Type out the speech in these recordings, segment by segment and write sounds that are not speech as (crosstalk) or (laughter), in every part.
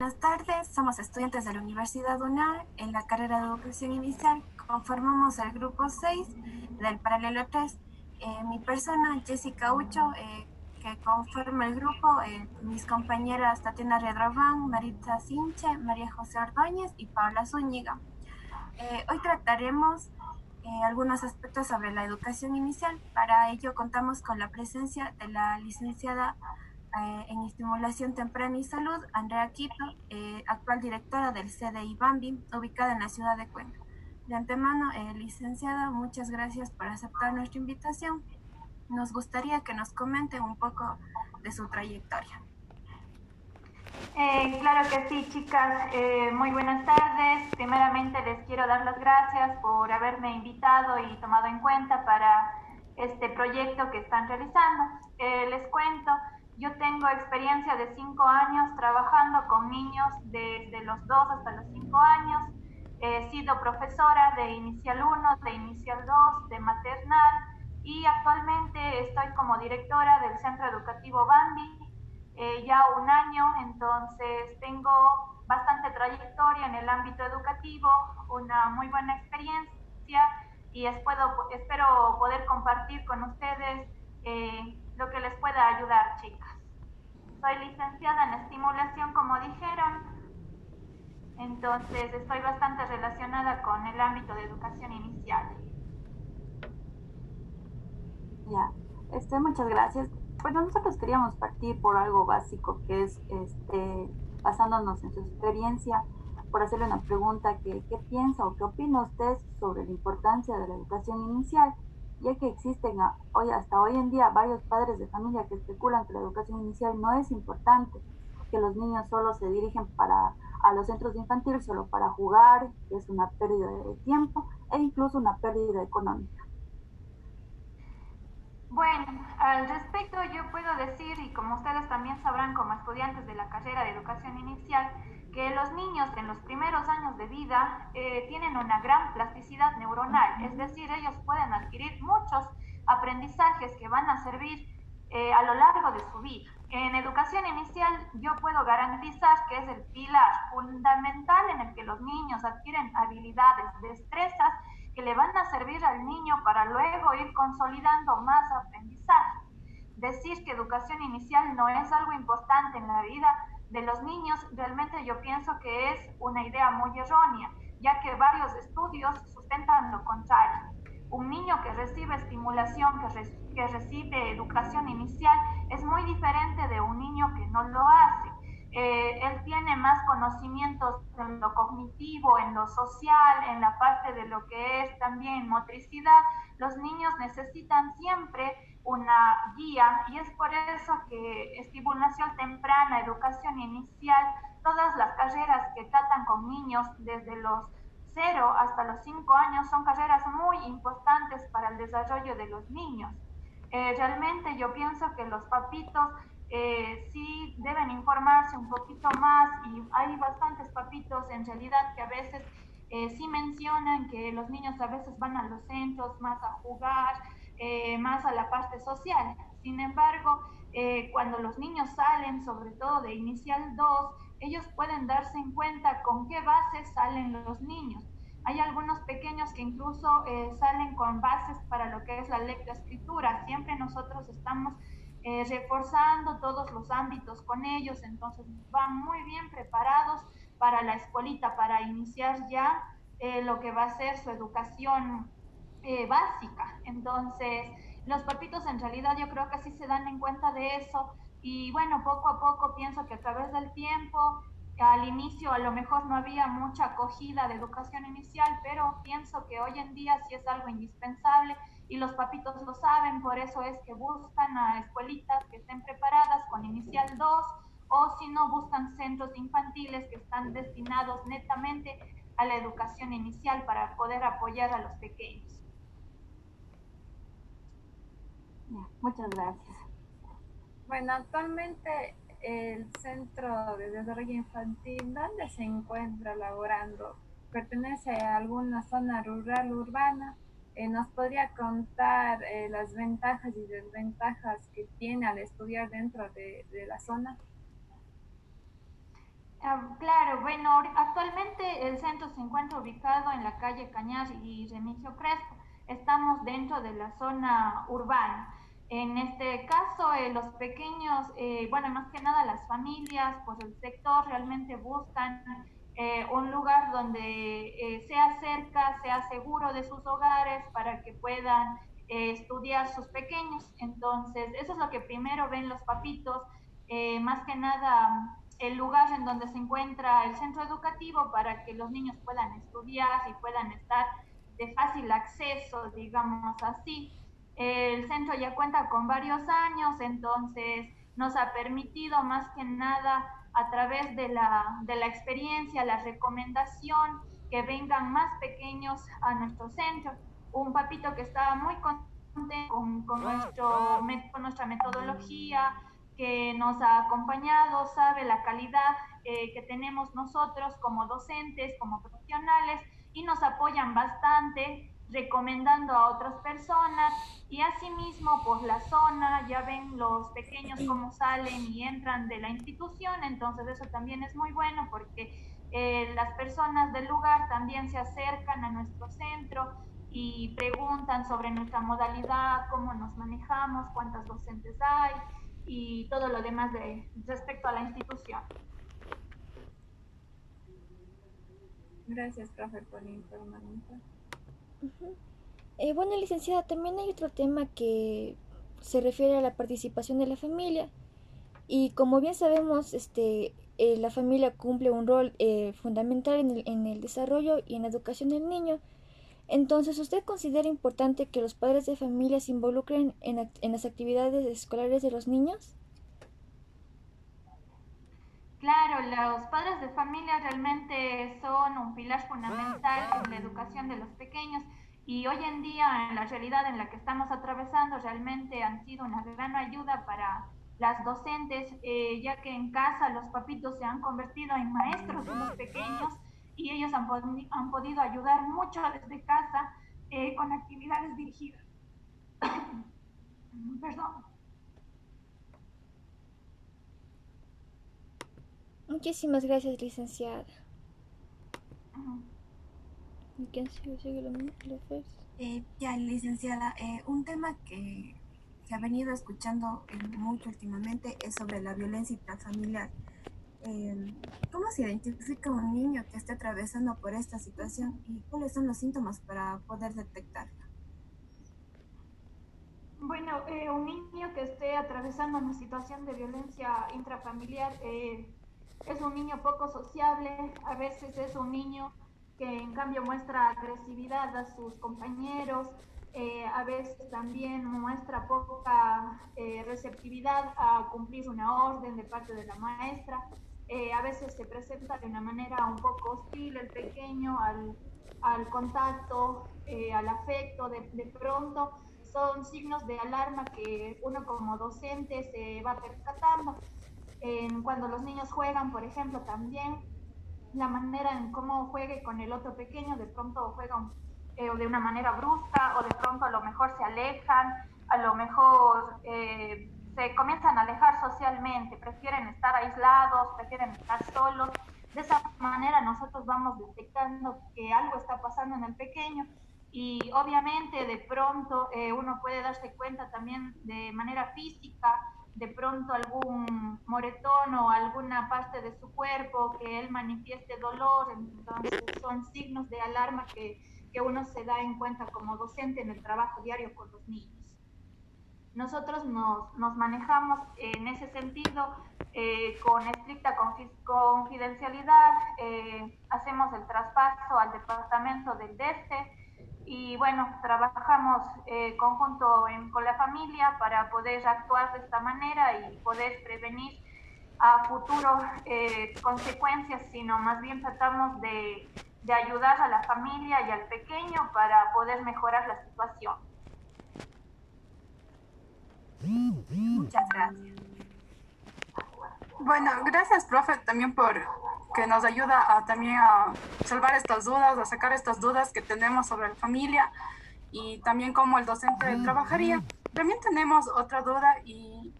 Buenas tardes, somos estudiantes de la Universidad UNAR en la carrera de educación inicial. Conformamos el grupo 6 del paralelo 3. Eh, mi persona, Jessica Ucho, eh, que conforma el grupo, eh, mis compañeras Tatiana Redrován, Maritza Sinche, María José Ordóñez y Paula Zúñiga. hoy trataremos algunos aspectos sobre la educación inicial. Para ello contamos con la presencia de la licenciada eh, en estimulación temprana y salud, Andrea Quito, eh, actual directora del CDI Bambi, ubicada en la ciudad de Cuenca. De antemano, eh, licenciada, muchas gracias por aceptar nuestra invitación. Nos gustaría que nos comente un poco de su trayectoria. claro que sí, chicas. muy buenas tardes. Primeramente les quiero dar las gracias por haberme invitado y tomado en cuenta para este proyecto que están realizando. les cuento, yo tengo experiencia de cinco años trabajando con niños desde los dos hasta los cinco años. He sido profesora de Inicial 1, de Inicial 2, de Maternal y actualmente estoy como directora del Centro Educativo Bambi eh, ya un año, entonces tengo bastante trayectoria en el ámbito educativo, una muy buena experiencia y espero, espero poder compartir con ustedes eh, lo que les pueda ayudar, chicas. Soy licenciada en estimulación, como dijeron, entonces estoy bastante relacionada con el ámbito de educación inicial. Ya, este, muchas gracias. Bueno, nosotros queríamos partir por algo básico, que es este, basándonos en su experiencia, por hacerle una pregunta, que, ¿qué piensa o qué opina usted sobre la importancia de la educación inicial? Ya que existen hoy, hasta hoy en día varios padres de familia que especulan que la educación inicial no es importante, que los niños solo se dirigen para, a los centros infantiles solo para jugar, que es una pérdida de tiempo e incluso una pérdida económica. Bueno, al respecto yo puedo decir, y como ustedes también sabrán como estudiantes de la carrera de educación inicial, que los niños en los primeros años de vida eh, tienen una gran plasticidad neuronal, es decir, ellos pueden adquirir muchos aprendizajes que van a servir eh, a lo largo de su vida. En educación inicial yo puedo garantizar que es el pilar fundamental en el que los niños adquieren habilidades, destrezas que le van a servir al niño para luego ir consolidando más aprendizaje. Decir que educación inicial no es algo importante en la vida de los niños, realmente yo pienso que es una idea muy errónea, ya que varios estudios sustentan lo contrario. Un niño que recibe estimulación, que, que recibe educación inicial, es muy diferente de un niño que no lo hace. Eh, él tiene más conocimientos en lo cognitivo, en lo social, en la parte de lo que es también motricidad. Los niños necesitan siempre una guía y es por eso que estimulación temprana, educación inicial, todas las carreras que tratan con niños desde los 0 hasta los 5 años son carreras muy importantes para el desarrollo de los niños. Eh, realmente yo pienso que los papitos eh, sí deben informarse un poquito más y hay bastantes papitos en realidad que a veces eh, sí mencionan que los niños a veces van a los centros más a jugar, eh, más a la parte social. Sin embargo, eh, cuando los niños salen, sobre todo de inicial 2, ellos pueden darse en cuenta con qué bases salen los niños. Hay algunos pequeños que incluso eh, salen con bases para lo que es la lectoescritura. Siempre nosotros estamos reforzando todos los ámbitos con ellos, entonces van muy bien preparados para la escuelita, para iniciar ya lo que va a ser su educación eh, básica. Entonces, los papitos en realidad yo creo que sí se dan en cuenta de eso y bueno, poco a poco pienso que a través del tiempo, al inicio a lo mejor no había mucha acogida de educación inicial, pero pienso que hoy en día sí es algo indispensable y los papitos lo saben, por eso es que buscan a escuelitas que estén preparadas con inicial 2 o si no buscan centros infantiles que están destinados netamente a la educación inicial para poder apoyar a los pequeños. Muchas gracias. Bueno, actualmente el Centro de Desarrollo Infantil, ¿dónde se encuentra laborando? ¿Pertenece a alguna zona rural, urbana? Eh, ¿Nos podría contar eh, las ventajas y desventajas que tiene al estudiar dentro de, la zona? Ah, claro, bueno, actualmente el centro se encuentra ubicado en la calle Cañar y Remigio Crespo. Estamos dentro de la zona urbana. En este caso, eh, los pequeños, eh, bueno, más que nada las familias, pues el sector realmente buscan eh, un lugar donde sea cerca, sea seguro de sus hogares para que puedan estudiar sus pequeños. Entonces, eso es lo que primero ven los papitos, más que nada el lugar en donde se encuentra el centro educativo para que los niños puedan estudiar y puedan estar de fácil acceso, digamos así. El centro ya cuenta con varios años, entonces nos ha permitido más que nada a través de la, de la experiencia, la recomendación, que vengan más pequeños a nuestro centro. Un papito que estaba muy contento con, nuestro, con nuestra metodología, que nos ha acompañado, sabe la calidad eh, que tenemos nosotros como docentes, como profesionales, y nos apoyan bastante recomendando a otras personas y asimismo por la zona ya ven los pequeños cómo salen y entran de la institución, entonces eso también es muy bueno porque eh, las personas del lugar también se acercan a nuestro centro y preguntan sobre nuestra modalidad, cómo nos manejamos, cuántas docentes hay y todo lo demás de, respecto a la institución. Gracias, profe, por información. Eh, bueno, licenciada, también hay otro tema que se refiere a la participación de la familia. Y como bien sabemos, este, eh, la familia cumple un rol eh, fundamental en el, en el, desarrollo y en la educación del niño. Entonces, ¿usted considera importante que los padres de familia se involucren en, en las actividades escolares de los niños? Claro, los padres de familia realmente son un pilar fundamental en la educación de los pequeños y hoy en día en la realidad en la que estamos atravesando realmente han sido una gran ayuda para las docentes, eh, ya que en casa los papitos se han convertido en maestros de los pequeños y ellos han, podido ayudar mucho desde casa eh, con actividades dirigidas. (coughs) Perdón. Muchísimas gracias, licenciada. Eh, ya, licenciada, eh, un tema que se ha venido escuchando mucho últimamente es sobre la violencia intrafamiliar. Eh, ¿Cómo se identifica un niño que esté atravesando por esta situación y cuáles son los síntomas para poder detectarla? Bueno, un niño que esté atravesando una situación de violencia intrafamiliar es un niño poco sociable, a veces es un niño que en cambio muestra agresividad a sus compañeros, eh, a veces también muestra poca eh, receptividad a cumplir una orden de parte de la maestra, eh, a veces se presenta de una manera un poco hostil el pequeño al, al contacto, al afecto de, de pronto, son signos de alarma que uno como docente se va percatando cuando los niños juegan, por ejemplo, también la manera en cómo juegue con el otro pequeño, de pronto juegan eh, de una manera brusca o de pronto a lo mejor se alejan, a lo mejor eh, se comienzan a alejar socialmente, prefieren estar aislados, prefieren estar solos. De esa manera nosotros vamos detectando que algo está pasando en el pequeño y obviamente de pronto eh, uno puede darse cuenta también de manera física de pronto algún moretón o alguna parte de su cuerpo, que él manifieste dolor, entonces son signos de alarma que, que uno se da en cuenta como docente en el trabajo diario con los niños. Nosotros nos, nos manejamos en ese sentido eh, con estricta confidencialidad, eh, hacemos el traspaso al departamento del DEFTE, y bueno, trabajamos eh, conjunto con la familia para poder actuar de esta manera y poder prevenir a futuro eh, consecuencias, sino más bien tratamos de, de ayudar a la familia y al pequeño para poder mejorar la situación. Muchas gracias. Bueno, gracias, profe, también por que nos ayuda a, también a salvar estas dudas, a sacar estas dudas que tenemos sobre la familia y también cómo el docente trabajaría. También tenemos otra duda y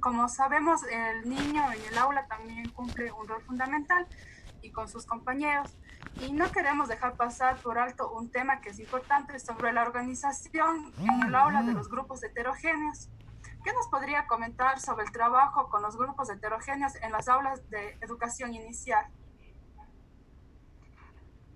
como sabemos, el niño en el aula también cumple un rol fundamental y con sus compañeros. Y no queremos dejar pasar por alto un tema que es importante sobre la organización en el aula de los grupos heterogéneos. ¿Qué nos podría comentar sobre el trabajo con los grupos heterogéneos en las aulas de educación inicial?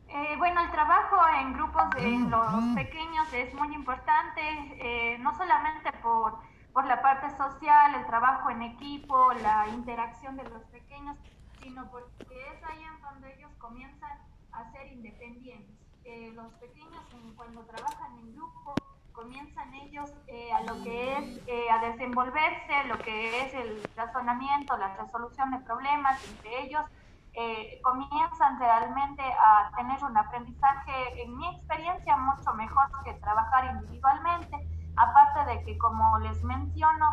Eh, bueno, el trabajo en grupos de los pequeños es muy importante, eh, no solamente por, por la parte social, el trabajo en equipo, la interacción de los pequeños, sino porque es ahí en donde ellos comienzan a ser independientes. Eh, los pequeños cuando trabajan en grupo comienzan ellos eh, a lo que es eh, a desenvolverse, lo que es el razonamiento, la resolución de problemas entre ellos, comienzan realmente a tener un aprendizaje, en mi experiencia, mucho mejor que trabajar individualmente, aparte de que, como les menciono,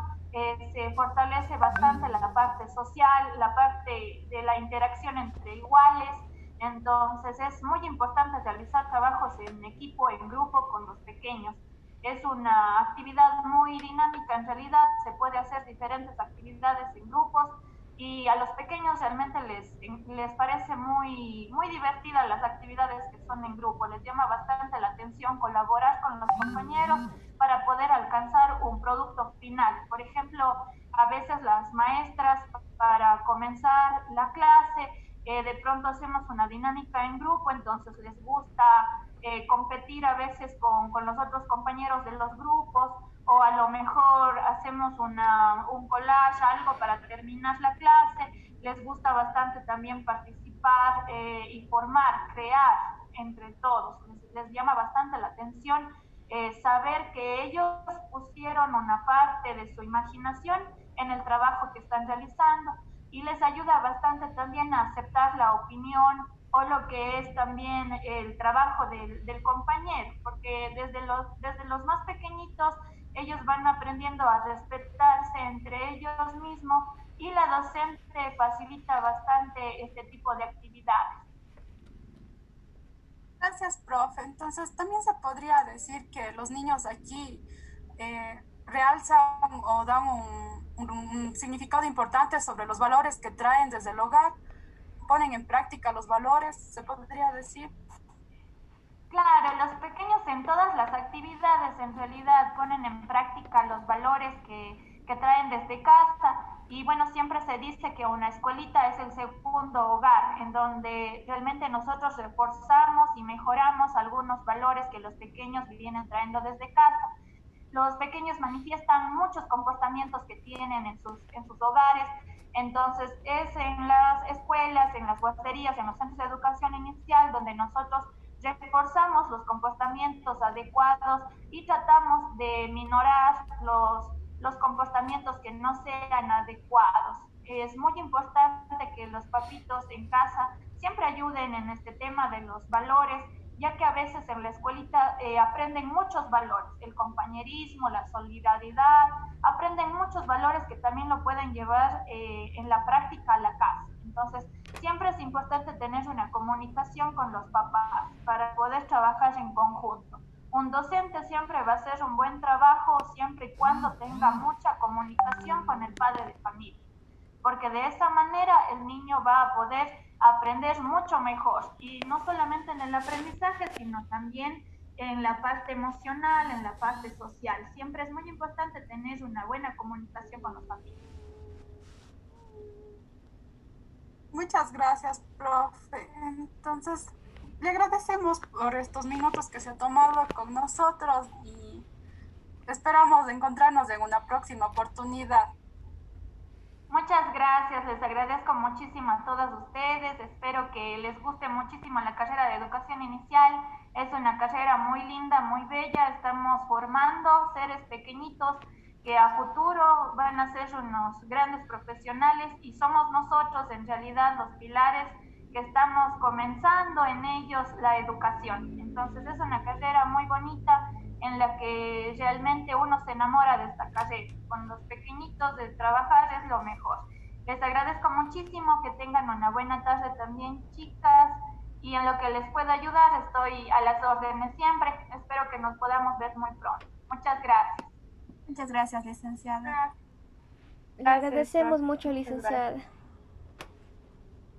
se fortalece bastante la parte social, la parte de la interacción entre iguales, entonces es muy importante realizar trabajos en equipo, en grupo, con los pequeños. Es una actividad muy dinámica, en realidad se puede hacer diferentes actividades en grupos y a los pequeños realmente les, les parece muy, muy divertidas las actividades que son en grupo, les llama bastante la atención colaborar con los compañeros para poder alcanzar un producto final. Por ejemplo, a veces las maestras para comenzar la clase eh, de pronto hacemos una dinámica en grupo, entonces les gusta eh, competir a veces con, con, los otros compañeros de los grupos o a lo mejor hacemos una, un collage, algo para terminar la clase. Les gusta bastante también participar eh, y formar, crear entre todos. Les, les llama bastante la atención saber que ellos pusieron una parte de su imaginación en el trabajo que están realizando y les ayuda bastante también a aceptar la opinión o lo que es también el trabajo del, del, compañero, porque desde los, desde los más pequeñitos ellos van aprendiendo a respetarse entre ellos mismos y la docente facilita bastante este tipo de actividades. Gracias, profe. Entonces, también se podría decir que los niños aquí eh, realzan o dan un un, significado importante sobre los valores que traen desde el hogar, ponen en práctica los valores, se podría decir. Claro, los pequeños en todas las actividades en realidad ponen en práctica los valores que, que traen desde casa y bueno, siempre se dice que una escuelita es el segundo hogar, en donde realmente nosotros reforzamos y mejoramos algunos valores que los pequeños vienen trayendo desde casa los pequeños manifiestan muchos comportamientos que tienen en sus, en sus hogares. Entonces, es en las escuelas, en las guarderías, en los centros de educación inicial donde nosotros reforzamos los comportamientos adecuados y tratamos de minorar los, los comportamientos que no sean adecuados. Es muy importante que los papitos en casa siempre ayuden en este tema de los valores ya que a veces en la escuelita eh, aprenden muchos valores, el compañerismo, la solidaridad, aprenden muchos valores que también lo pueden llevar eh, en la práctica a la casa. Entonces, siempre es importante tener una comunicación con los papás para poder trabajar en conjunto. Un docente siempre va a hacer un buen trabajo siempre y cuando tenga mucha comunicación con el padre de familia, porque de esa manera el niño va a poder aprender mucho mejor. Y no solamente en el aprendizaje, sino también en la parte emocional, en la parte social. Siempre es muy importante tener una buena comunicación con los familias. Muchas gracias, profe. Entonces, le agradecemos por estos minutos que se ha tomado con nosotros y esperamos encontrarnos en una próxima oportunidad. Muchas gracias, les agradezco muchísimo a todas ustedes, espero que les guste muchísimo la carrera de educación inicial, es una carrera muy linda, muy bella, estamos formando seres pequeñitos que a futuro van a ser unos grandes profesionales y somos nosotros en realidad los pilares que estamos comenzando en ellos la educación. Entonces es una carrera muy bonita en la que realmente uno se enamora de esta carrera. Con los pequeñitos de trabajar es lo mejor. Les agradezco muchísimo que tengan una buena tarde también, chicas, y en lo que les pueda ayudar estoy a las órdenes siempre. Espero que nos podamos ver muy pronto. Muchas gracias. Muchas gracias, licenciada. Le agradecemos mucho, licenciada.